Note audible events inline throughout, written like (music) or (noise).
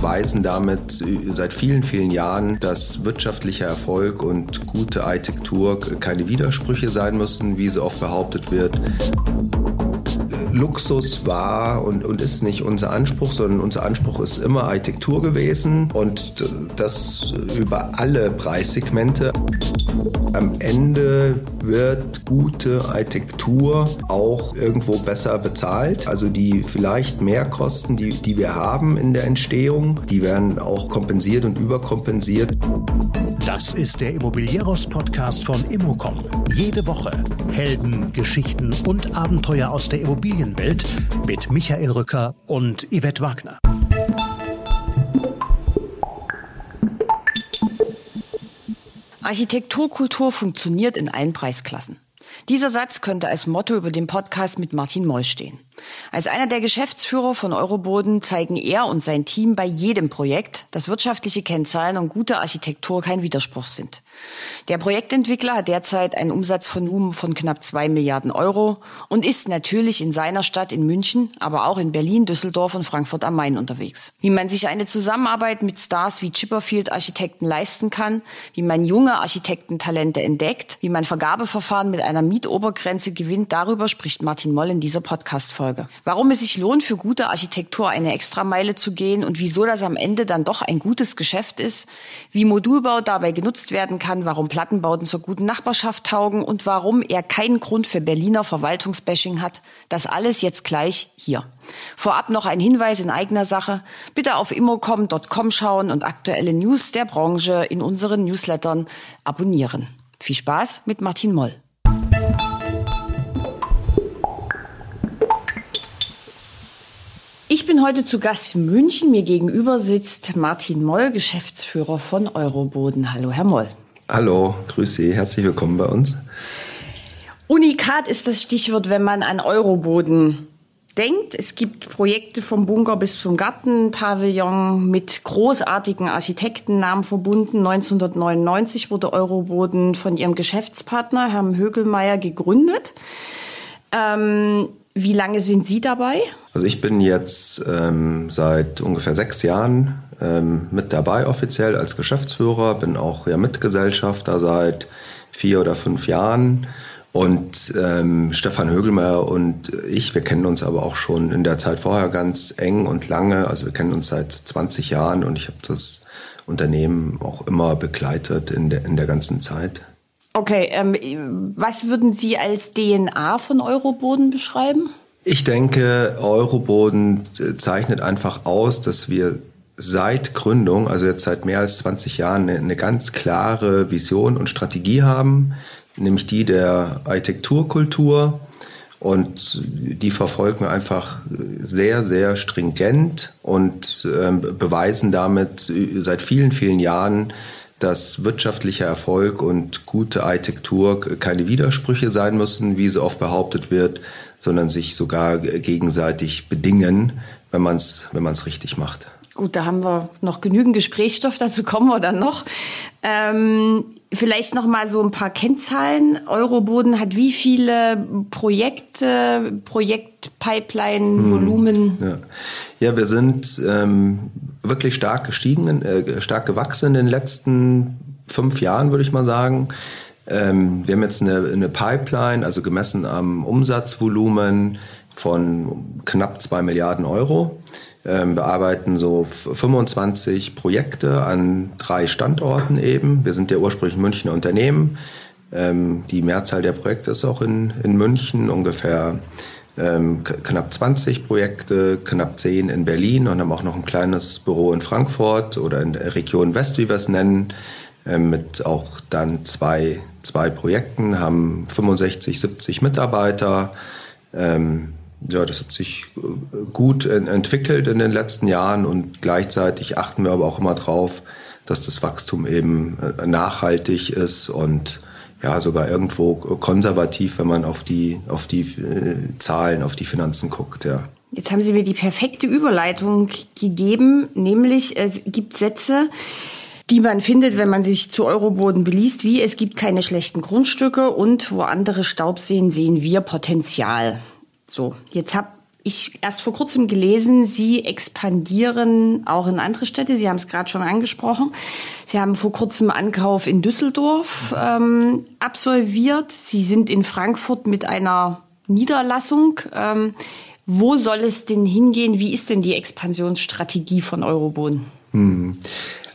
beweisen damit seit vielen, vielen Jahren, dass wirtschaftlicher Erfolg und gute Architektur keine Widersprüche sein müssen, wie so oft behauptet wird. Luxus war und, und ist nicht unser Anspruch, sondern unser Anspruch ist immer Architektur gewesen und das über alle Preissegmente. Am Ende wird gute Architektur auch irgendwo besser bezahlt. Also die vielleicht Mehrkosten, die, die wir haben in der Entstehung, die werden auch kompensiert und überkompensiert. Das ist der Immobilieros-Podcast von Immocom. Jede Woche Helden, Geschichten und Abenteuer aus der Immobilienwelt mit Michael Rücker und Yvette Wagner. Architekturkultur funktioniert in allen Preisklassen. Dieser Satz könnte als Motto über dem Podcast mit Martin Moll stehen. Als einer der Geschäftsführer von Euroboden zeigen er und sein Team bei jedem Projekt, dass wirtschaftliche Kennzahlen und gute Architektur kein Widerspruch sind. Der Projektentwickler hat derzeit einen Umsatzvolumen von knapp zwei Milliarden Euro und ist natürlich in seiner Stadt in München, aber auch in Berlin, Düsseldorf und Frankfurt am Main unterwegs. Wie man sich eine Zusammenarbeit mit Stars wie Chipperfield Architekten leisten kann, wie man junge Architektentalente entdeckt, wie man Vergabeverfahren mit einer Mietobergrenze gewinnt, darüber spricht Martin Moll in dieser Podcast-Folge. Folge. Warum es sich lohnt, für gute Architektur eine Extrameile zu gehen und wieso das am Ende dann doch ein gutes Geschäft ist, wie Modulbau dabei genutzt werden kann, warum Plattenbauten zur guten Nachbarschaft taugen und warum er keinen Grund für Berliner Verwaltungsbashing hat, das alles jetzt gleich hier. Vorab noch ein Hinweis in eigener Sache. Bitte auf immocom.com schauen und aktuelle News der Branche in unseren Newslettern abonnieren. Viel Spaß mit Martin Moll. Ich bin heute zu Gast in München. Mir gegenüber sitzt Martin Moll, Geschäftsführer von Euroboden. Hallo, Herr Moll. Hallo, grüße Sie. Herzlich willkommen bei uns. Unikat ist das Stichwort, wenn man an Euroboden denkt. Es gibt Projekte vom Bunker bis zum Gartenpavillon mit großartigen Architektennamen verbunden. 1999 wurde Euroboden von ihrem Geschäftspartner, Herrn Högelmeier, gegründet. Ähm, wie lange sind Sie dabei? Also ich bin jetzt ähm, seit ungefähr sechs Jahren ähm, mit dabei offiziell als Geschäftsführer, bin auch ja Mitgesellschafter seit vier oder fünf Jahren. Und ähm, Stefan Högelmeier und ich, wir kennen uns aber auch schon in der Zeit vorher ganz eng und lange. Also wir kennen uns seit 20 Jahren und ich habe das Unternehmen auch immer begleitet in der, in der ganzen Zeit. Okay, ähm, was würden Sie als DNA von Euroboden beschreiben? Ich denke, Euroboden zeichnet einfach aus, dass wir seit Gründung, also jetzt seit mehr als 20 Jahren, eine, eine ganz klare Vision und Strategie haben, nämlich die der Architekturkultur. Und die verfolgen wir einfach sehr, sehr stringent und äh, beweisen damit seit vielen, vielen Jahren, dass wirtschaftlicher Erfolg und gute Architektur keine Widersprüche sein müssen, wie so oft behauptet wird, sondern sich sogar gegenseitig bedingen, wenn man es wenn man's richtig macht. Gut, da haben wir noch genügend Gesprächsstoff, dazu kommen wir dann noch. Ähm, vielleicht noch mal so ein paar Kennzahlen. Euroboden hat wie viele Projekte, Projektpipeline, Volumen? Hm, ja. ja, wir sind ähm, wirklich stark gestiegen, äh, stark gewachsen in den letzten fünf Jahren, würde ich mal sagen. Ähm, wir haben jetzt eine, eine Pipeline, also gemessen am Umsatzvolumen von knapp zwei Milliarden Euro ähm, bearbeiten so 25 Projekte an drei Standorten eben. Wir sind ja ursprünglich Münchner Unternehmen. Ähm, die Mehrzahl der Projekte ist auch in, in München, ungefähr ähm, knapp 20 Projekte, knapp 10 in Berlin und haben auch noch ein kleines Büro in Frankfurt oder in der Region West, wie wir es nennen, ähm, mit auch dann zwei, zwei Projekten, haben 65, 70 Mitarbeiter. Ähm, ja, das hat sich äh, gut entwickelt in den letzten Jahren und gleichzeitig achten wir aber auch immer drauf, dass das Wachstum eben äh, nachhaltig ist und ja sogar irgendwo konservativ, wenn man auf die auf die äh, Zahlen, auf die Finanzen guckt, ja. Jetzt haben Sie mir die perfekte Überleitung gegeben, nämlich es gibt Sätze, die man findet, wenn man sich zu Euroboden beliest, wie es gibt keine schlechten Grundstücke und wo andere Staub sehen, sehen wir Potenzial. So, jetzt hab ich erst vor kurzem gelesen, Sie expandieren auch in andere Städte. Sie haben es gerade schon angesprochen. Sie haben vor kurzem Ankauf in Düsseldorf ähm, absolviert. Sie sind in Frankfurt mit einer Niederlassung. Ähm, wo soll es denn hingehen? Wie ist denn die Expansionsstrategie von Eurobon? Hm.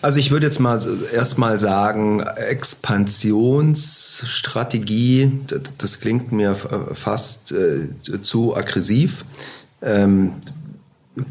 Also ich würde jetzt mal erstmal sagen, Expansionsstrategie, das klingt mir fast äh, zu aggressiv. Ähm,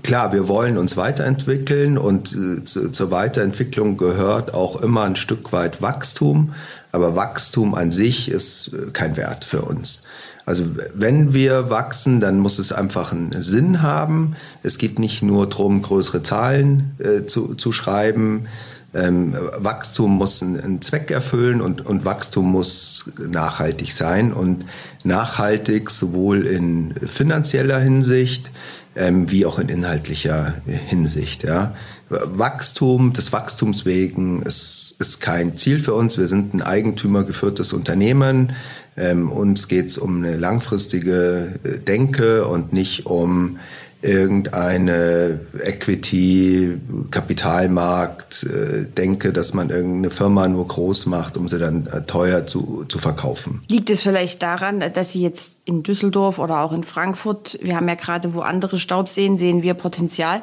klar, wir wollen uns weiterentwickeln und äh, zu, zur Weiterentwicklung gehört auch immer ein Stück weit Wachstum. Aber Wachstum an sich ist äh, kein Wert für uns. Also wenn wir wachsen, dann muss es einfach einen Sinn haben. Es geht nicht nur darum, größere Zahlen äh, zu, zu schreiben. Ähm, Wachstum muss einen, Zweck erfüllen und, und Wachstum muss nachhaltig sein und nachhaltig sowohl in finanzieller Hinsicht ähm, wie auch in inhaltlicher Hinsicht. Ja. Wachstum, des Wachstums wegen ist, ist kein Ziel für uns. Wir sind ein eigentümergeführtes Unternehmen. Ähm, uns geht es um eine langfristige äh, Denke und nicht um irgendeine Equity, Kapitalmarkt, äh, denke, dass man irgendeine Firma nur groß macht, um sie dann äh, teuer zu, zu verkaufen. Liegt es vielleicht daran, dass Sie jetzt in Düsseldorf oder auch in Frankfurt, wir haben ja gerade, wo andere Staub sehen, sehen wir Potenzial.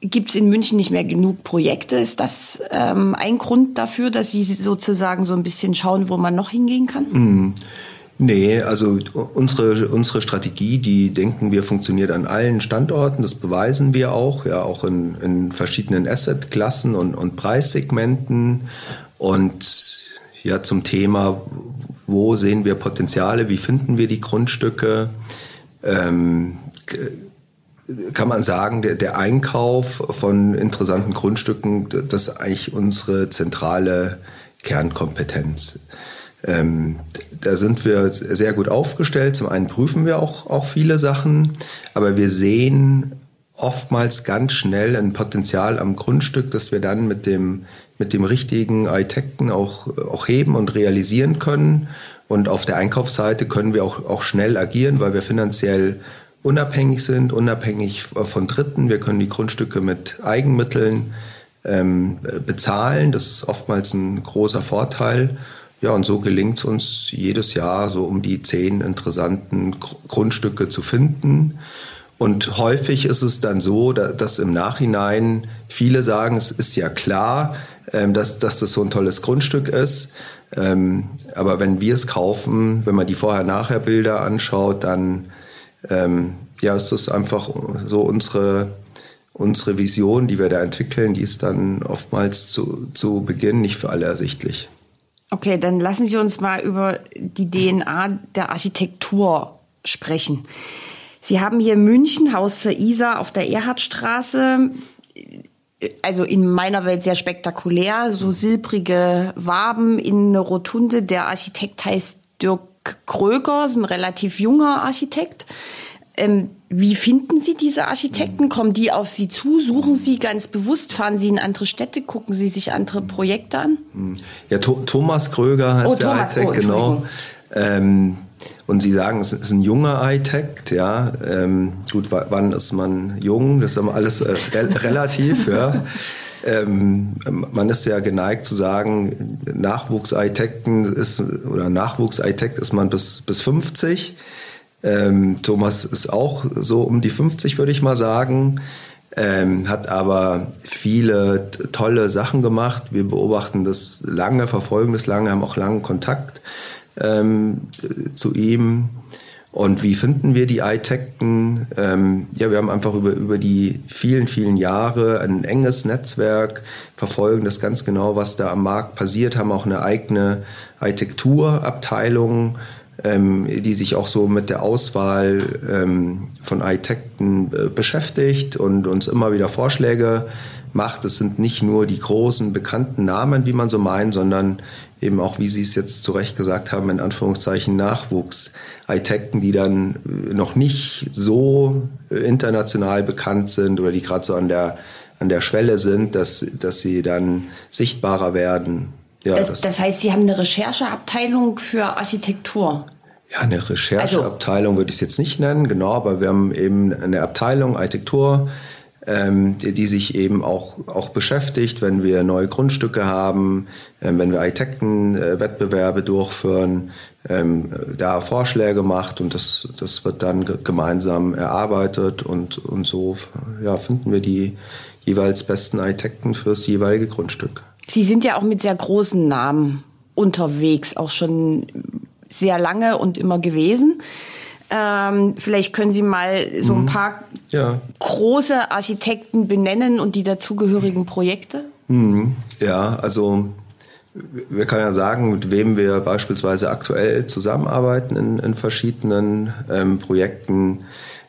Gibt es in München nicht mehr genug Projekte? Ist das ähm, ein Grund dafür, dass Sie sozusagen so ein bisschen schauen, wo man noch hingehen kann? Mm. Nee, also unsere, unsere Strategie, die denken wir, funktioniert an allen Standorten. Das beweisen wir auch, ja, auch in, in verschiedenen Assetklassen und, und Preissegmenten. Und ja, zum Thema, wo sehen wir Potenziale, wie finden wir die Grundstücke, ähm, kann man sagen, der, der Einkauf von interessanten Grundstücken, das ist eigentlich unsere zentrale Kernkompetenz. Ähm, da sind wir sehr gut aufgestellt. Zum einen prüfen wir auch, auch viele Sachen, aber wir sehen oftmals ganz schnell ein Potenzial am Grundstück, das wir dann mit dem, mit dem richtigen Architekten auch, auch heben und realisieren können. Und auf der Einkaufsseite können wir auch, auch schnell agieren, weil wir finanziell unabhängig sind, unabhängig von Dritten. Wir können die Grundstücke mit Eigenmitteln ähm, bezahlen. Das ist oftmals ein großer Vorteil. Ja, und so gelingt es uns jedes Jahr so um die zehn interessanten Grundstücke zu finden. Und häufig ist es dann so, dass im Nachhinein viele sagen, es ist ja klar, ähm, dass, dass das so ein tolles Grundstück ist. Ähm, aber wenn wir es kaufen, wenn man die Vorher-Nachher-Bilder anschaut, dann ähm, ja, ist das einfach so unsere, unsere Vision, die wir da entwickeln, die ist dann oftmals zu, zu Beginn nicht für alle ersichtlich. Okay, dann lassen Sie uns mal über die DNA der Architektur sprechen. Sie haben hier München, Haus Isar auf der Erhardstraße. Also in meiner Welt sehr spektakulär, so silbrige Waben in eine Rotunde. Der Architekt heißt Dirk Kröger, ist ein relativ junger Architekt. Ähm, wie finden Sie diese Architekten? Kommen die auf Sie zu? Suchen Sie ganz bewusst? Fahren Sie in andere Städte? Gucken Sie sich andere Projekte an? Ja, to Thomas Kröger heißt oh, der Thomas, Architekt, oh, genau. Ähm, und Sie sagen, es ist ein junger Architekt, ja. Ähm, gut, wann ist man jung? Das ist immer alles äh, re relativ, ja. (laughs) Ähm, man ist ja geneigt zu sagen, Nachwuchsarchitekten ist oder Nachwuchsarchitekt ist man bis bis 50. Ähm, Thomas ist auch so um die 50, würde ich mal sagen. Ähm, hat aber viele tolle Sachen gemacht. Wir beobachten das lange, verfolgen das lange, haben auch langen Kontakt ähm, zu ihm. Und wie finden wir die Architekten? Ähm, ja, wir haben einfach über, über die vielen, vielen Jahre ein enges Netzwerk, verfolgen das ganz genau, was da am Markt passiert, haben auch eine eigene Architekturabteilung, ähm, die sich auch so mit der Auswahl ähm, von Architekten äh, beschäftigt und uns immer wieder Vorschläge macht. Es sind nicht nur die großen bekannten Namen, wie man so meint, sondern eben auch, wie Sie es jetzt zu Recht gesagt haben, in Anführungszeichen Nachwuchs-Architekten, die dann äh, noch nicht so international bekannt sind oder die gerade so an der, an der Schwelle sind, dass, dass sie dann sichtbarer werden. Ja, das, das, heißt, Sie haben eine Rechercheabteilung für Architektur. Ja, eine Rechercheabteilung also, würde ich es jetzt nicht nennen, genau, aber wir haben eben eine Abteilung Architektur, ähm, die, die, sich eben auch, auch beschäftigt, wenn wir neue Grundstücke haben, ähm, wenn wir Architektenwettbewerbe durchführen, ähm, da Vorschläge macht und das, das wird dann gemeinsam erarbeitet und, und so ja, finden wir die jeweils besten Architekten fürs jeweilige Grundstück. Sie sind ja auch mit sehr großen Namen unterwegs, auch schon sehr lange und immer gewesen. Ähm, vielleicht können Sie mal so ein mhm. paar ja. große Architekten benennen und die dazugehörigen Projekte. Mhm. Ja, also wir können ja sagen, mit wem wir beispielsweise aktuell zusammenarbeiten in, in verschiedenen ähm, Projekten.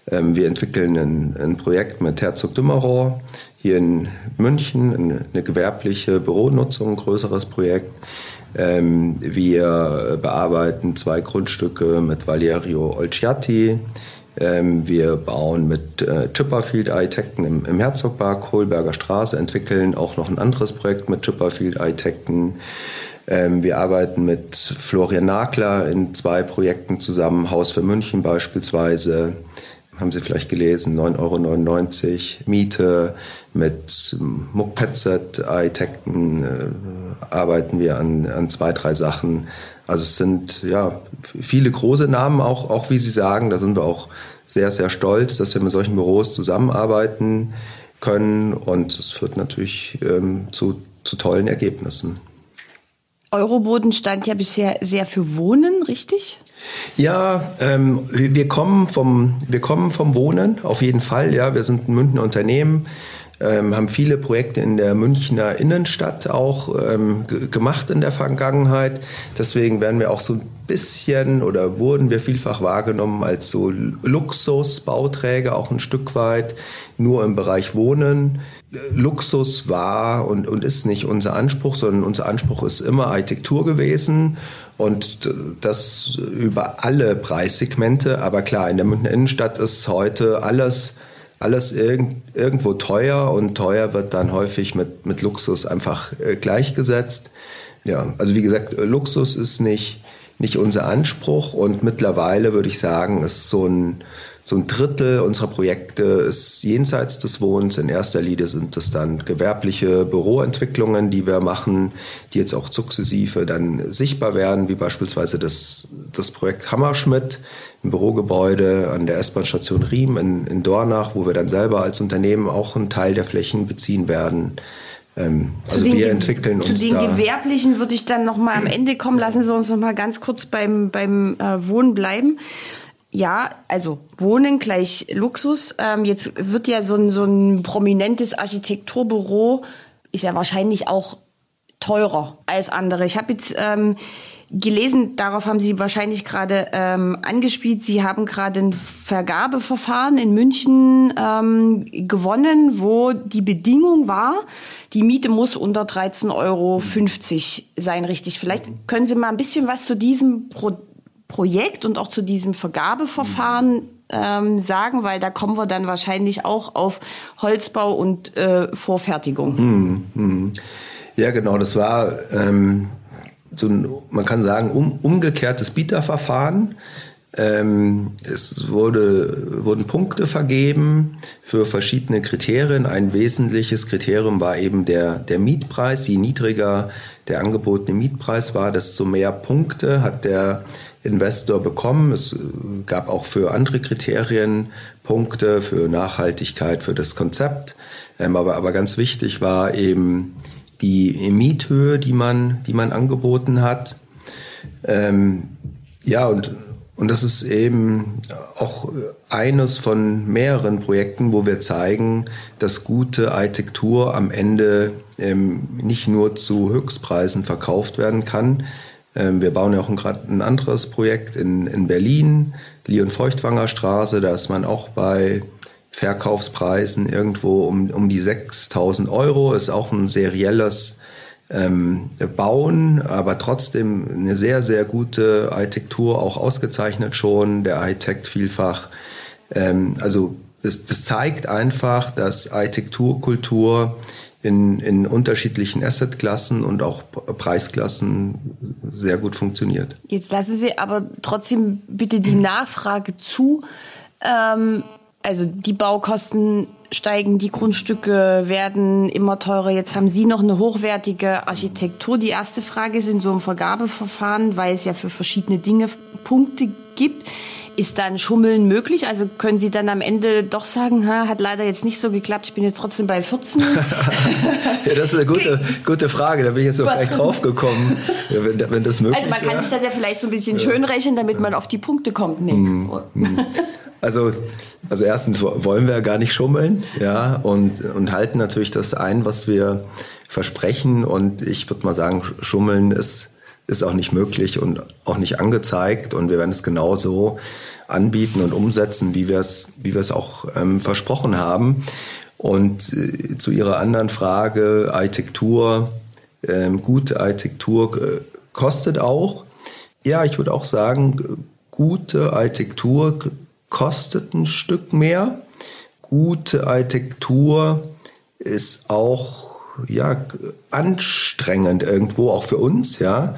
Ähm, wir entwickeln ein, ein, Projekt mit Herzog Dümmerow hier in München, eine, gewerbliche Büronutzung, ein größeres Projekt. Ähm, wir bearbeiten zwei Grundstücke mit Valerio Olciati. Ähm, wir bauen mit äh, Chipperfield Architekten im, im Herzogpark, Kohlberger Straße, entwickeln auch noch ein anderes Projekt mit Chipperfield Architekten. Wir arbeiten mit Florian Nagler in zwei Projekten zusammen, Haus für München beispielsweise haben Sie vielleicht gelesen, 9,99 Euro Miete. Mit Muck Architekten äh, arbeiten wir an, an zwei, drei Sachen. Also es sind ja viele große Namen, auch, auch wie Sie sagen, da sind wir auch sehr, sehr stolz, dass wir mit solchen Büros zusammenarbeiten können und es führt natürlich ähm, zu, zu tollen Ergebnissen. Euroboden stand ja bisher sehr für Wohnen, richtig? Ja, ähm, wir kommen vom wir kommen vom Wohnen auf jeden Fall. Ja, wir sind ein Münchner Unternehmen, ähm, haben viele Projekte in der Münchner Innenstadt auch ähm, gemacht in der Vergangenheit. Deswegen werden wir auch so ein bisschen oder wurden wir vielfach wahrgenommen als so Luxusbauträger, auch ein Stück weit nur im Bereich Wohnen. Luxus war und, und ist nicht unser Anspruch, sondern unser Anspruch ist immer Architektur gewesen und das über alle Preissegmente. Aber klar, in der Münchner Innenstadt ist heute alles, alles irgend, irgendwo teuer und teuer wird dann häufig mit, mit Luxus einfach äh, gleichgesetzt. Ja, also wie gesagt, Luxus ist nicht, nicht unser Anspruch und mittlerweile würde ich sagen, ist so ein, so ein Drittel unserer Projekte ist jenseits des Wohnens. In erster Linie sind es dann gewerbliche Büroentwicklungen, die wir machen, die jetzt auch sukzessive dann sichtbar werden, wie beispielsweise das, das Projekt Hammerschmidt im Bürogebäude an der S-Bahn-Station Riem in, in Dornach, wo wir dann selber als Unternehmen auch einen Teil der Flächen beziehen werden. Ähm, also wir entwickeln zu uns Zu den Gewerblichen würde ich dann noch mal am Ende kommen. Lassen Sie uns noch mal ganz kurz beim, beim äh, Wohnen bleiben. Ja, also Wohnen gleich Luxus. Ähm, jetzt wird ja so ein, so ein prominentes Architekturbüro, ist ja wahrscheinlich auch teurer als andere. Ich habe jetzt ähm, gelesen, darauf haben Sie wahrscheinlich gerade ähm, angespielt, Sie haben gerade ein Vergabeverfahren in München ähm, gewonnen, wo die Bedingung war, die Miete muss unter 13,50 Euro sein, richtig. Vielleicht können Sie mal ein bisschen was zu diesem Pro Projekt und auch zu diesem Vergabeverfahren ähm, sagen, weil da kommen wir dann wahrscheinlich auch auf Holzbau und äh, Vorfertigung. Hm, hm. Ja, genau. Das war ähm, so ein, man kann sagen, um, umgekehrtes Bieterverfahren. Ähm, es wurde, wurden Punkte vergeben für verschiedene Kriterien. Ein wesentliches Kriterium war eben der, der Mietpreis. Je niedriger der angebotene Mietpreis war, desto mehr Punkte hat der Investor bekommen. Es gab auch für andere Kriterien Punkte, für Nachhaltigkeit, für das Konzept. Ähm, aber, aber ganz wichtig war eben die Miethöhe, die man, die man angeboten hat. Ähm, ja, und, und das ist eben auch eines von mehreren Projekten, wo wir zeigen, dass gute Architektur am Ende ähm, nicht nur zu Höchstpreisen verkauft werden kann, ähm, wir bauen ja auch gerade ein anderes Projekt in, in Berlin, Leon Feuchtwanger Straße. Da ist man auch bei Verkaufspreisen irgendwo um, um die 6000 Euro. Ist auch ein serielles ähm, Bauen, aber trotzdem eine sehr, sehr gute Architektur, auch ausgezeichnet schon. Der Architekt vielfach. Ähm, also das, das zeigt einfach, dass Architekturkultur in, in unterschiedlichen Assetklassen und auch Preisklassen sehr gut funktioniert. Jetzt lassen Sie aber trotzdem bitte die Nachfrage zu. Ähm, also die Baukosten steigen, die Grundstücke werden immer teurer. Jetzt haben Sie noch eine hochwertige Architektur. Die erste Frage ist in so einem Vergabeverfahren, weil es ja für verschiedene Dinge Punkte gibt. Ist dann Schummeln möglich? Also können Sie dann am Ende doch sagen, ha, hat leider jetzt nicht so geklappt, ich bin jetzt trotzdem bei 14? (laughs) ja, das ist eine gute, gute Frage, da bin ich jetzt so gleich drauf gekommen, ja, (laughs) wenn, wenn, das möglich ist. Also man kann sich das ja vielleicht so ein bisschen ja. schön rechnen, damit man auf die Punkte kommt. Nee. Mm, mm. Also, also erstens wollen wir gar nicht schummeln, ja, und, und halten natürlich das ein, was wir versprechen. Und ich würde mal sagen, schummeln ist ist auch nicht möglich und auch nicht angezeigt. Und wir werden es genauso anbieten und umsetzen, wie wir es, wie wir es auch ähm, versprochen haben. Und äh, zu Ihrer anderen Frage, Architektur, ähm, gute Architektur äh, kostet auch. Ja, ich würde auch sagen, gute Architektur kostet ein Stück mehr. Gute Architektur ist auch ja, anstrengend irgendwo, auch für uns, ja.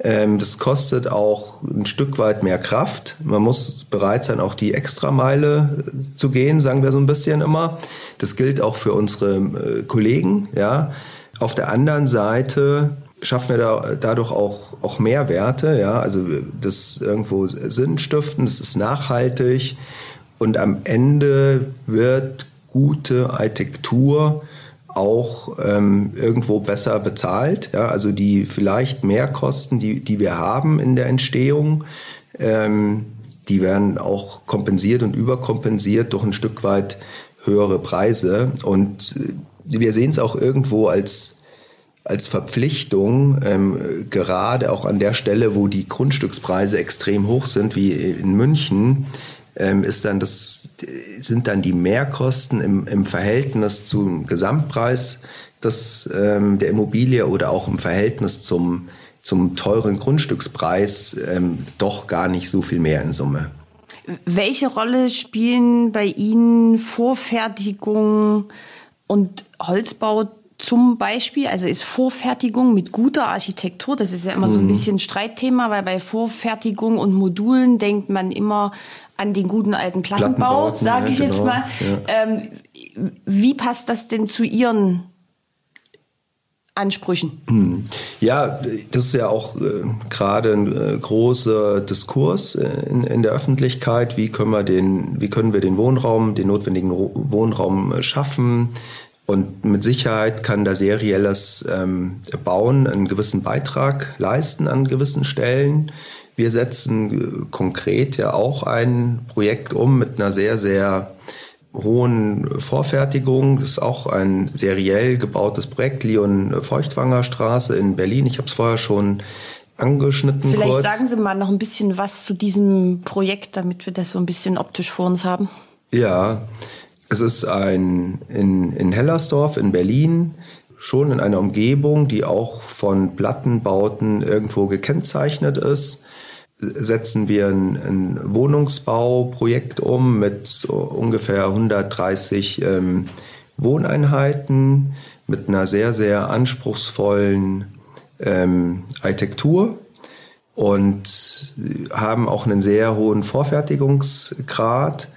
Ähm, das kostet auch ein Stück weit mehr Kraft. Man muss bereit sein, auch die Extrameile zu gehen, sagen wir so ein bisschen immer. Das gilt auch für unsere äh, Kollegen, ja. Auf der anderen Seite schaffen wir da, dadurch auch, auch Mehrwerte, ja. Also das irgendwo sinnstiften, das ist nachhaltig und am Ende wird gute Architektur auch ähm, irgendwo besser bezahlt. Ja? Also die vielleicht Mehrkosten, die, die wir haben in der Entstehung, ähm, die werden auch kompensiert und überkompensiert durch ein Stück weit höhere Preise. Und äh, wir sehen es auch irgendwo als, als Verpflichtung, ähm, gerade auch an der Stelle, wo die Grundstückspreise extrem hoch sind, wie in München, ähm, ist dann das, sind dann die Mehrkosten im, im Verhältnis zum Gesamtpreis des, ähm, der Immobilie oder auch im Verhältnis zum, zum teuren Grundstückspreis ähm, doch gar nicht so viel mehr in Summe. Welche Rolle spielen bei Ihnen Vorfertigung und Holzbau zum Beispiel? Also ist Vorfertigung mit guter Architektur, das ist ja immer so ein mhm. bisschen Streitthema, weil bei Vorfertigung und Modulen denkt man immer an den guten alten Plattenbau, sage ich ja, jetzt genau. mal. Ja. Ähm, wie passt das denn zu Ihren Ansprüchen? Hm. Ja, das ist ja auch äh, gerade ein äh, großer Diskurs äh, in, in, der Öffentlichkeit. Wie können wir den, wie können wir den Wohnraum, den notwendigen Wohnraum äh, schaffen? Und mit Sicherheit kann da serielles ähm, Bauen einen gewissen Beitrag leisten an gewissen Stellen. Wir setzen äh, konkret ja auch ein Projekt um mit einer sehr, sehr hohen Vorfertigung. Das ist auch ein seriell gebautes Projekt, Leon Feuchtwanger Straße in Berlin. Ich habe es vorher schon angeschnitten. Vielleicht kurz. sagen Sie mal noch ein bisschen was zu diesem Projekt, damit wir das so ein bisschen optisch vor uns haben. Ja, es ist ein in, in Hellersdorf in Berlin schon in einer Umgebung, die auch von Plattenbauten irgendwo gekennzeichnet ist setzen wir ein, ein Wohnungsbauprojekt um mit so ungefähr 130 ähm, Wohneinheiten mit einer sehr, sehr anspruchsvollen ähm, Architektur und haben auch einen sehr hohen Vorfertigungsgrad.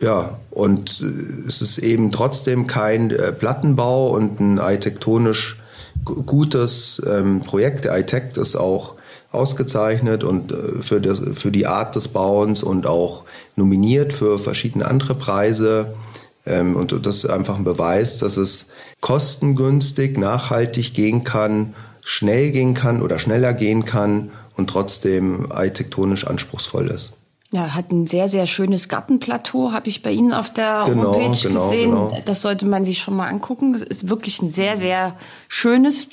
Ja, und äh, es ist eben trotzdem kein äh, Plattenbau und ein architektonisch gutes ähm, Projekt. Der Architekt ist auch ausgezeichnet und äh, für, das, für die Art des Bauens und auch nominiert für verschiedene andere Preise. Ähm, und das ist einfach ein Beweis, dass es kostengünstig, nachhaltig gehen kann, schnell gehen kann oder schneller gehen kann und trotzdem architektonisch anspruchsvoll ist. Ja, hat ein sehr, sehr schönes Gartenplateau, habe ich bei Ihnen auf der genau, Homepage genau, gesehen. Genau. Das sollte man sich schon mal angucken. Es ist wirklich ein sehr, sehr schönes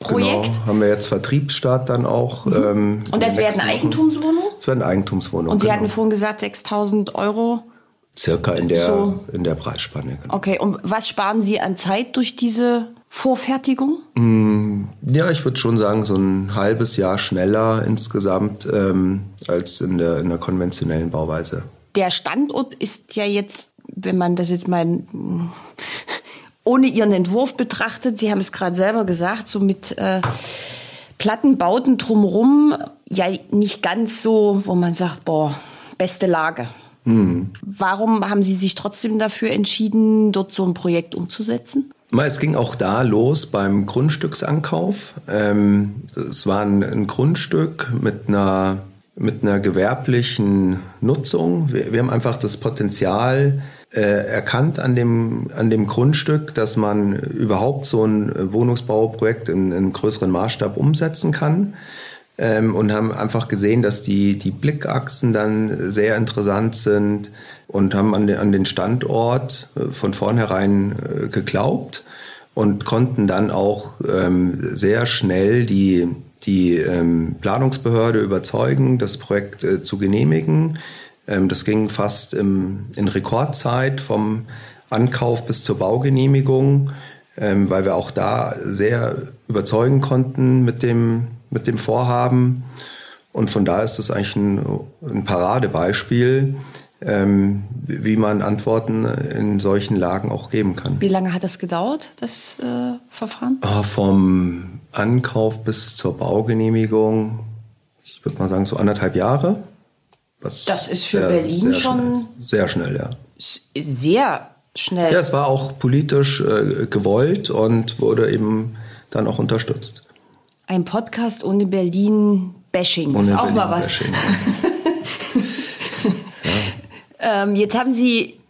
Projekt. Genau, haben wir jetzt Vertriebsstart dann auch. Mhm. Ähm, Und das werden Eigentumswohnungen? Das werden Eigentumswohnungen. Und Sie genau. hatten vorhin gesagt 6.000 Euro? Circa in der, so. in der Preisspanne. Genau. Okay, und was sparen Sie an Zeit durch diese Vorfertigung? Mm, ja, ich würde schon sagen, so ein halbes Jahr schneller insgesamt ähm, als in der, in der konventionellen Bauweise. Der Standort ist ja jetzt, wenn man das jetzt mal ohne ihren Entwurf betrachtet, Sie haben es gerade selber gesagt, so mit äh, Plattenbauten drumherum, ja nicht ganz so, wo man sagt, boah, beste Lage. Hm. Warum haben Sie sich trotzdem dafür entschieden, dort so ein Projekt umzusetzen? Es ging auch da los beim Grundstücksankauf. Ähm, es war ein, Grundstück mit einer, mit einer gewerblichen Nutzung. Wir, haben einfach das Potenzial äh, erkannt an dem, an dem Grundstück, dass man überhaupt so ein Wohnungsbauprojekt in, in größeren Maßstab umsetzen kann. Ähm, und haben einfach gesehen, dass die, die Blickachsen dann sehr interessant sind und haben an, den, an den Standort äh, von vornherein äh, geglaubt und konnten dann auch ähm, sehr schnell die, die ähm, Planungsbehörde überzeugen, das Projekt äh, zu genehmigen. Ähm, das ging fast im, in Rekordzeit vom Ankauf bis zur Baugenehmigung, ähm, weil wir auch da sehr überzeugen konnten mit dem, mit dem Vorhaben. Und von da ist das eigentlich ein, ein Paradebeispiel, ähm, wie man Antworten in solchen Lagen auch geben kann. Wie lange hat das gedauert, das äh, Verfahren? Ah, vom Ankauf bis zur Baugenehmigung, ich würde mal sagen, so anderthalb Jahre. Was das ist für sehr, Berlin sehr schon schnell, sehr schnell, ja. Sehr schnell. Ja, es war auch politisch äh, gewollt und wurde eben dann auch unterstützt. Ein Podcast ohne Berlin-Bashing ist auch Berlin mal was. (laughs) ja. ähm, jetzt haben Sie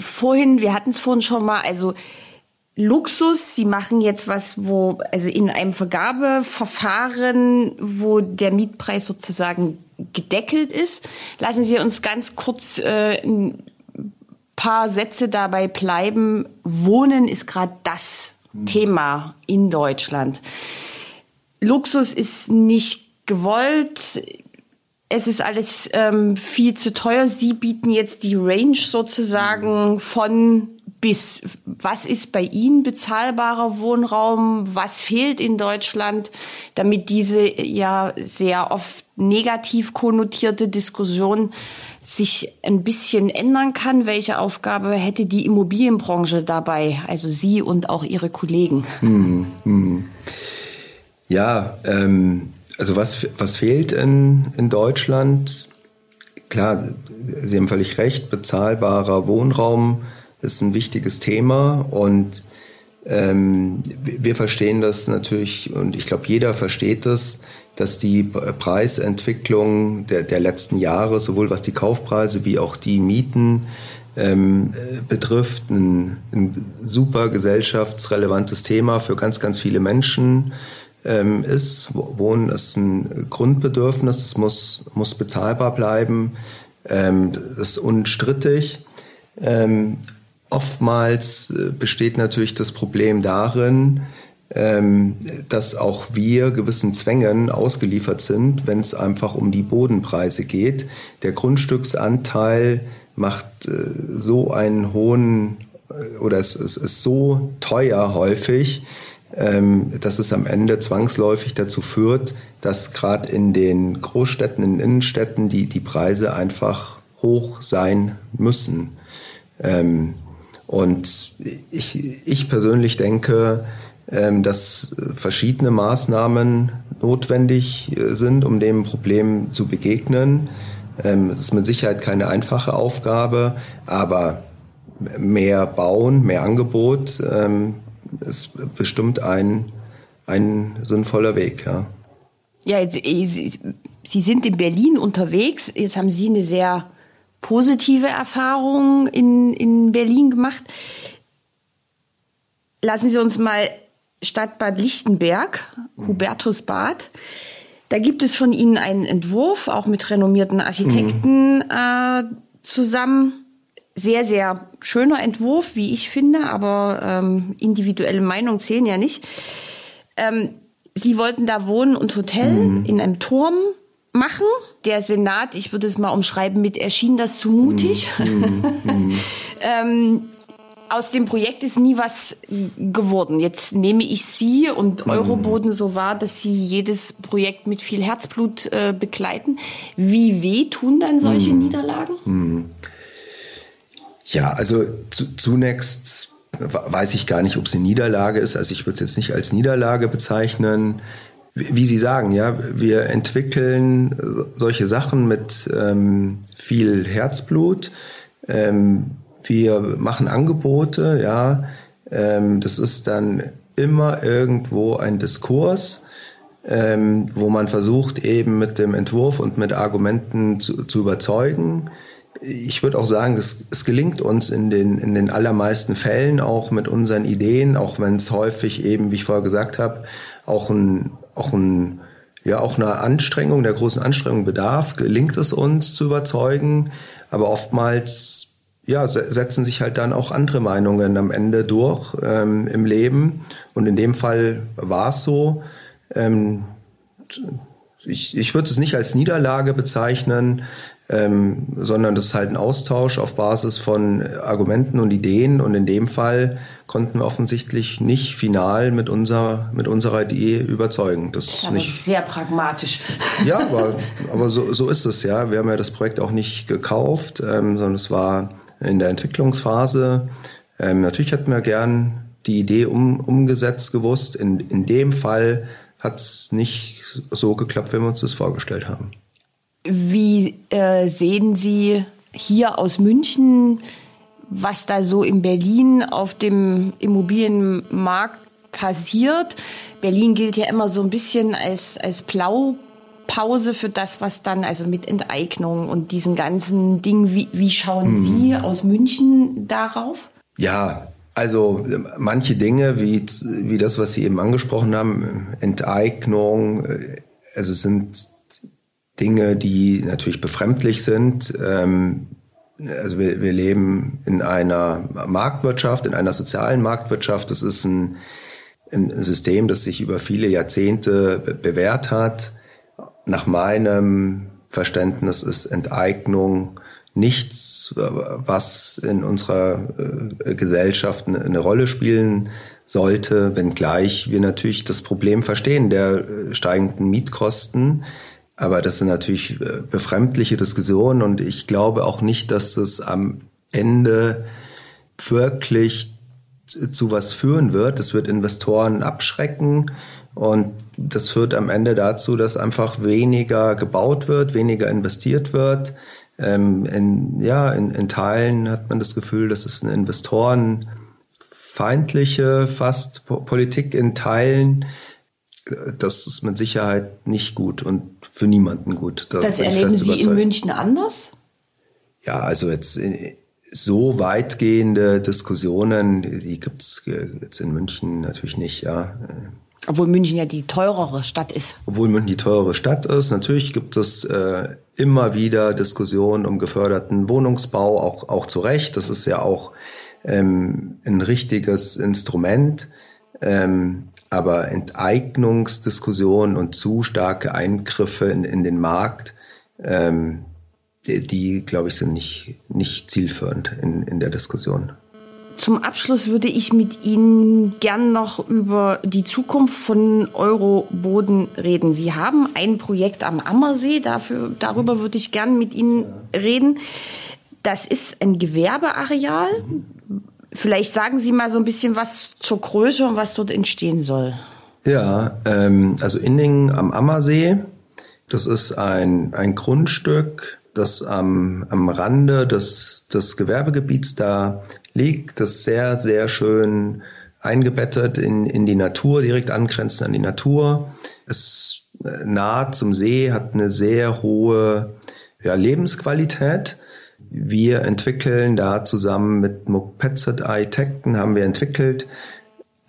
vorhin, wir hatten es vorhin schon mal, also Luxus. Sie machen jetzt was, wo, also in einem Vergabeverfahren, wo der Mietpreis sozusagen gedeckelt ist. Lassen Sie uns ganz kurz äh, ein paar Sätze dabei bleiben. Wohnen ist gerade das. Thema in Deutschland. Luxus ist nicht gewollt. Es ist alles ähm, viel zu teuer. Sie bieten jetzt die Range sozusagen von bis. Was ist bei Ihnen bezahlbarer Wohnraum? Was fehlt in Deutschland, damit diese ja sehr oft negativ konnotierte Diskussion sich ein bisschen ändern kann? Welche Aufgabe hätte die Immobilienbranche dabei, also Sie und auch Ihre Kollegen? Hm, hm. Ja, ähm, also was, was fehlt in, in Deutschland? Klar, Sie haben völlig recht, bezahlbarer Wohnraum ist ein wichtiges Thema und ähm, wir verstehen das natürlich und ich glaube, jeder versteht das, dass die Preisentwicklung der, der letzten Jahre, sowohl was die Kaufpreise wie auch die Mieten ähm, betrifft, ein, ein super gesellschaftsrelevantes Thema für ganz, ganz viele Menschen ähm, ist. Wohnen ist ein Grundbedürfnis, das muss, muss bezahlbar bleiben, ähm, das ist unstrittig. Ähm, Oftmals äh, besteht natürlich das Problem darin, ähm, dass auch wir gewissen Zwängen ausgeliefert sind, wenn es einfach um die Bodenpreise geht. Der Grundstücksanteil macht äh, so einen hohen äh, oder es, ist so teuer häufig, ähm, dass es am Ende zwangsläufig dazu führt, dass gerade in den Großstädten, in Innenstädten die, die Preise einfach hoch sein müssen. Ähm, und ich, ich persönlich denke, ähm, dass verschiedene Maßnahmen notwendig äh, sind, um dem Problem zu begegnen. Ähm, es ist mit Sicherheit keine einfache Aufgabe, aber mehr bauen, mehr Angebot ähm, ist bestimmt ein, ein sinnvoller Weg. Ja. Ja, äh, Sie sind in Berlin unterwegs. Jetzt haben Sie eine sehr positive Erfahrungen in, in Berlin gemacht. Lassen Sie uns mal Stadtbad Lichtenberg, Hubertusbad. Da gibt es von Ihnen einen Entwurf, auch mit renommierten Architekten mhm. äh, zusammen. Sehr, sehr schöner Entwurf, wie ich finde, aber ähm, individuelle Meinungen zählen ja nicht. Ähm, Sie wollten da wohnen und Hotel mhm. in einem Turm machen. Der Senat, ich würde es mal umschreiben mit, erschien das zu mutig. Mm, mm, (laughs) ähm, aus dem Projekt ist nie was geworden. Jetzt nehme ich Sie und Euroboden so wahr, dass Sie jedes Projekt mit viel Herzblut äh, begleiten. Wie weh tun dann solche mm. Niederlagen? Ja, also zu, zunächst weiß ich gar nicht, ob es eine Niederlage ist. Also ich würde es jetzt nicht als Niederlage bezeichnen. Wie Sie sagen, ja, wir entwickeln solche Sachen mit ähm, viel Herzblut. Ähm, wir machen Angebote, ja. Ähm, das ist dann immer irgendwo ein Diskurs, ähm, wo man versucht, eben mit dem Entwurf und mit Argumenten zu, zu überzeugen ich würde auch sagen, es, es gelingt uns in den, in den allermeisten Fällen auch mit unseren Ideen, auch wenn es häufig eben, wie ich vorher gesagt habe, auch ein, auch ein, ja, auch eine Anstrengung, der großen Anstrengung bedarf, gelingt es uns zu überzeugen. Aber oftmals, ja, setzen sich halt dann auch andere Meinungen am Ende durch ähm, im Leben. Und in dem Fall war es so. Ähm, ich, ich würde es nicht als Niederlage bezeichnen, ähm, sondern das ist halt ein Austausch auf Basis von Argumenten und Ideen. Und in dem Fall konnten wir offensichtlich nicht final mit, unserer mit unserer Idee überzeugen. Das ist nicht sehr pragmatisch. (laughs) Ja, aber, aber so, so ist es ja. Wir haben ja das Projekt auch nicht gekauft, ähm, sondern es war in der Entwicklungsphase. Ähm, natürlich hätten wir gern die Idee um, umgesetzt gewusst. In, in dem Fall hat es nicht so geklappt, wie wir uns das vorgestellt haben. Wie äh, sehen Sie hier aus München, was da so in Berlin auf dem Immobilienmarkt passiert? Berlin gilt ja immer so ein bisschen als, als Blaupause für das, was dann, also mit Enteignung und diesen ganzen Dingen. Wie, wie schauen hm. Sie aus München darauf? Ja, also manche Dinge, wie, wie das, was Sie eben angesprochen haben, Enteignung, äh, also sind Dinge, die natürlich befremdlich sind. Ähm, also wir, wir leben in einer Marktwirtschaft, in einer sozialen Marktwirtschaft. Das ist ein, ein System, das sich über viele Jahrzehnte bewährt hat. Nach meinem Verständnis ist Enteignung nichts, was in unserer äh, Gesellschaft eine Rolle spielen sollte, wenngleich wir natürlich das Problem verstehen der äh, steigenden Mietkosten. Aber das sind natürlich äh, befremdliche Diskussionen und ich glaube auch nicht, dass es am Ende wirklich zu was führen wird. Das wird Investoren abschrecken und das führt am Ende dazu, dass einfach weniger gebaut wird, weniger investiert wird. Ähm, in, ja, in, in Teilen hat man das Gefühl, dass es eine investorenfeindliche fast Politik in Teilen das ist mit Sicherheit nicht gut und für niemanden gut. Da das erleben Sie in München anders? Ja, also jetzt äh, so weitgehende Diskussionen, die gibt's jetzt in München natürlich nicht, ja. Obwohl München ja die teurere Stadt ist. Obwohl München die teurere Stadt ist. Natürlich gibt es äh, immer wieder Diskussionen um geförderten Wohnungsbau, auch, auch zu Recht. Das ist ja auch ähm, ein richtiges Instrument. Ähm, aber Enteignungsdiskussionen und zu starke Eingriffe in, in den Markt, ähm, die, die glaube ich, sind nicht, nicht zielführend in, in der Diskussion. Zum Abschluss würde ich mit Ihnen gern noch über die Zukunft von Euroboden reden. Sie haben ein Projekt am Ammersee, dafür, darüber würde ich gern mit Ihnen reden. Das ist ein Gewerbeareal. Vielleicht sagen Sie mal so ein bisschen was zur Größe und was dort entstehen soll. Ja, ähm, also Inningen am Ammersee, das ist ein, ein Grundstück, das am, am Rande des, des Gewerbegebiets da liegt, das sehr, sehr schön eingebettet in, in die Natur, direkt angrenzend an die Natur. Es äh, nah zum See, hat eine sehr hohe ja, Lebensqualität. Wir entwickeln da zusammen mit Mopetset Architekten haben wir entwickelt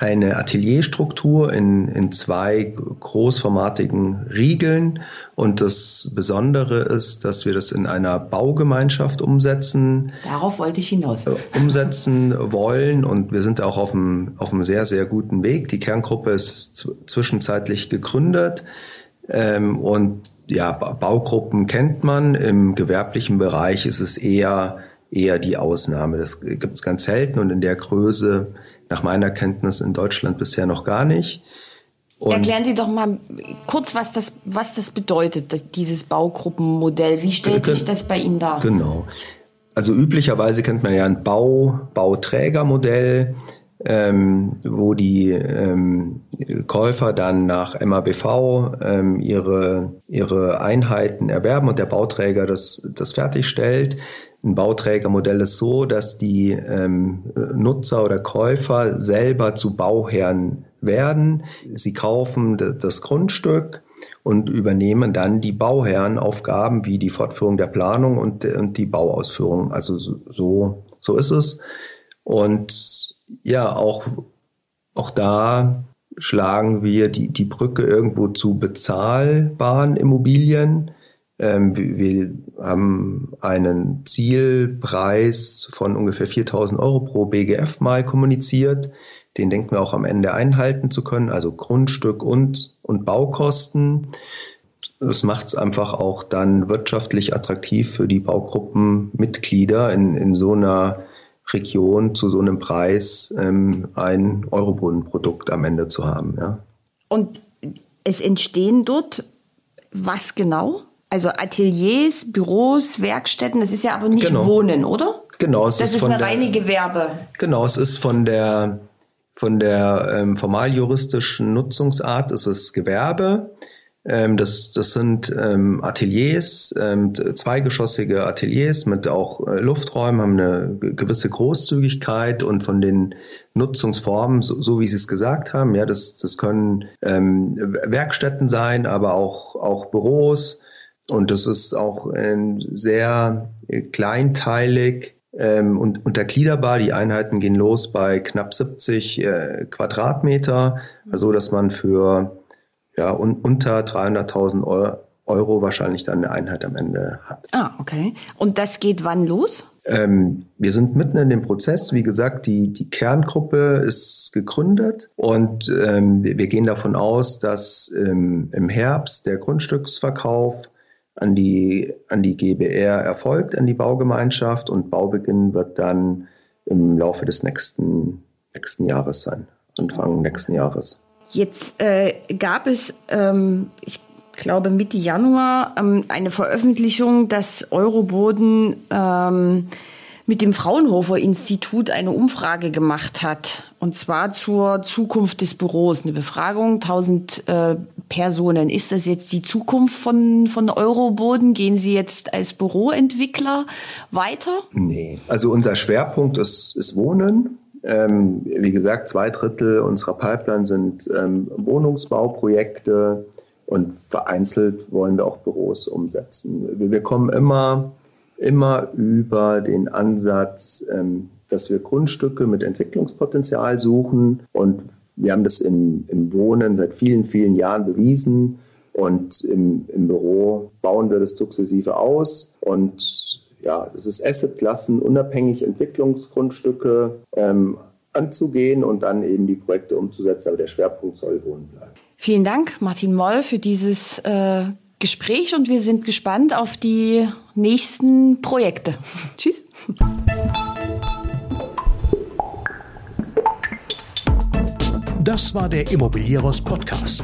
eine Atelierstruktur in, in zwei großformatigen Riegeln. Und das Besondere ist, dass wir das in einer Baugemeinschaft umsetzen. Darauf wollte ich hinaus. Äh, umsetzen wollen. Und wir sind auch auf einem, auf einem sehr, sehr guten Weg. Die Kerngruppe ist zwischenzeitlich gegründet. Ähm, und ja, Baugruppen kennt man. Im gewerblichen Bereich ist es eher, eher die Ausnahme. Das gibt es ganz selten und in der Größe, nach meiner Kenntnis, in Deutschland bisher noch gar nicht. Und Erklären Sie doch mal kurz, was das, was das bedeutet, dieses Baugruppenmodell. Wie stellt sich das bei Ihnen dar? Genau. Also üblicherweise kennt man ja ein Bau, Bauträgermodell, ähm, wo die ähm, Käufer dann nach MABV ähm, ihre, ihre Einheiten erwerben und der Bauträger das, das fertigstellt. Ein Bauträgermodell ist so, dass die ähm, Nutzer oder Käufer selber zu Bauherren werden. Sie kaufen das Grundstück und übernehmen dann die Bauherrenaufgaben wie die Fortführung der Planung und, und die Bauausführung. Also so, so ist es. Und ja, auch, auch da schlagen wir die, die Brücke irgendwo zu bezahlbaren Immobilien. Ähm, wir haben einen Zielpreis von ungefähr 4000 Euro pro BGF mal kommuniziert. Den denken wir auch am Ende einhalten zu können, also Grundstück und, und Baukosten. Das macht es einfach auch dann wirtschaftlich attraktiv für die Baugruppenmitglieder in, in so einer Region zu so einem Preis ähm, ein Eurobodenprodukt am Ende zu haben. Ja. Und es entstehen dort was genau? Also Ateliers, Büros, Werkstätten, das ist ja aber nicht genau. Wohnen, oder? Genau, es das ist, ist eine der, reine Gewerbe. Genau, es ist von der von der ähm, formaljuristischen Nutzungsart ist es Gewerbe. Ähm, das, das sind ähm, Ateliers, ähm, zweigeschossige Ateliers mit auch äh, Lufträumen, haben eine gewisse Großzügigkeit und von den Nutzungsformen, so, so wie Sie es gesagt haben, ja, das, das können ähm, Werkstätten sein, aber auch, auch Büros, und das ist auch ähm, sehr äh, kleinteilig ähm, und untergliederbar. Die Einheiten gehen los bei knapp 70 äh, Quadratmeter, also dass man für ja, un unter 300.000 Euro, Euro wahrscheinlich dann eine Einheit am Ende hat. Ah, okay. Und das geht wann los? Ähm, wir sind mitten in dem Prozess. Wie gesagt, die, die Kerngruppe ist gegründet und ähm, wir, wir, gehen davon aus, dass ähm, im Herbst der Grundstücksverkauf an die, an die GBR erfolgt, an die Baugemeinschaft und Baubeginn wird dann im Laufe des nächsten, nächsten Jahres sein, Anfang nächsten Jahres. Jetzt äh, gab es, ähm, ich glaube Mitte Januar, ähm, eine Veröffentlichung, dass Euroboden ähm, mit dem Fraunhofer Institut eine Umfrage gemacht hat. Und zwar zur Zukunft des Büros. Eine Befragung, 1000 äh, Personen. Ist das jetzt die Zukunft von, von Euroboden? Gehen Sie jetzt als Büroentwickler weiter? Nee. Also unser Schwerpunkt ist, ist Wohnen. Ähm, wie gesagt, zwei Drittel unserer Pipeline sind ähm, Wohnungsbauprojekte und vereinzelt wollen wir auch Büros umsetzen. Wir, wir kommen immer immer über den Ansatz, ähm, dass wir Grundstücke mit Entwicklungspotenzial suchen. Und wir haben das im, im Wohnen seit vielen, vielen Jahren bewiesen. Und im, im Büro bauen wir das sukzessive aus. Und ja, es ist Assetklassen, unabhängig Entwicklungsgrundstücke ähm, anzugehen und dann eben die Projekte umzusetzen. Aber der Schwerpunkt soll Wohnen bleiben. Vielen Dank, Martin Moll, für dieses äh, Gespräch und wir sind gespannt auf die nächsten Projekte. (laughs) Tschüss. Das war der Immobilieros Podcast.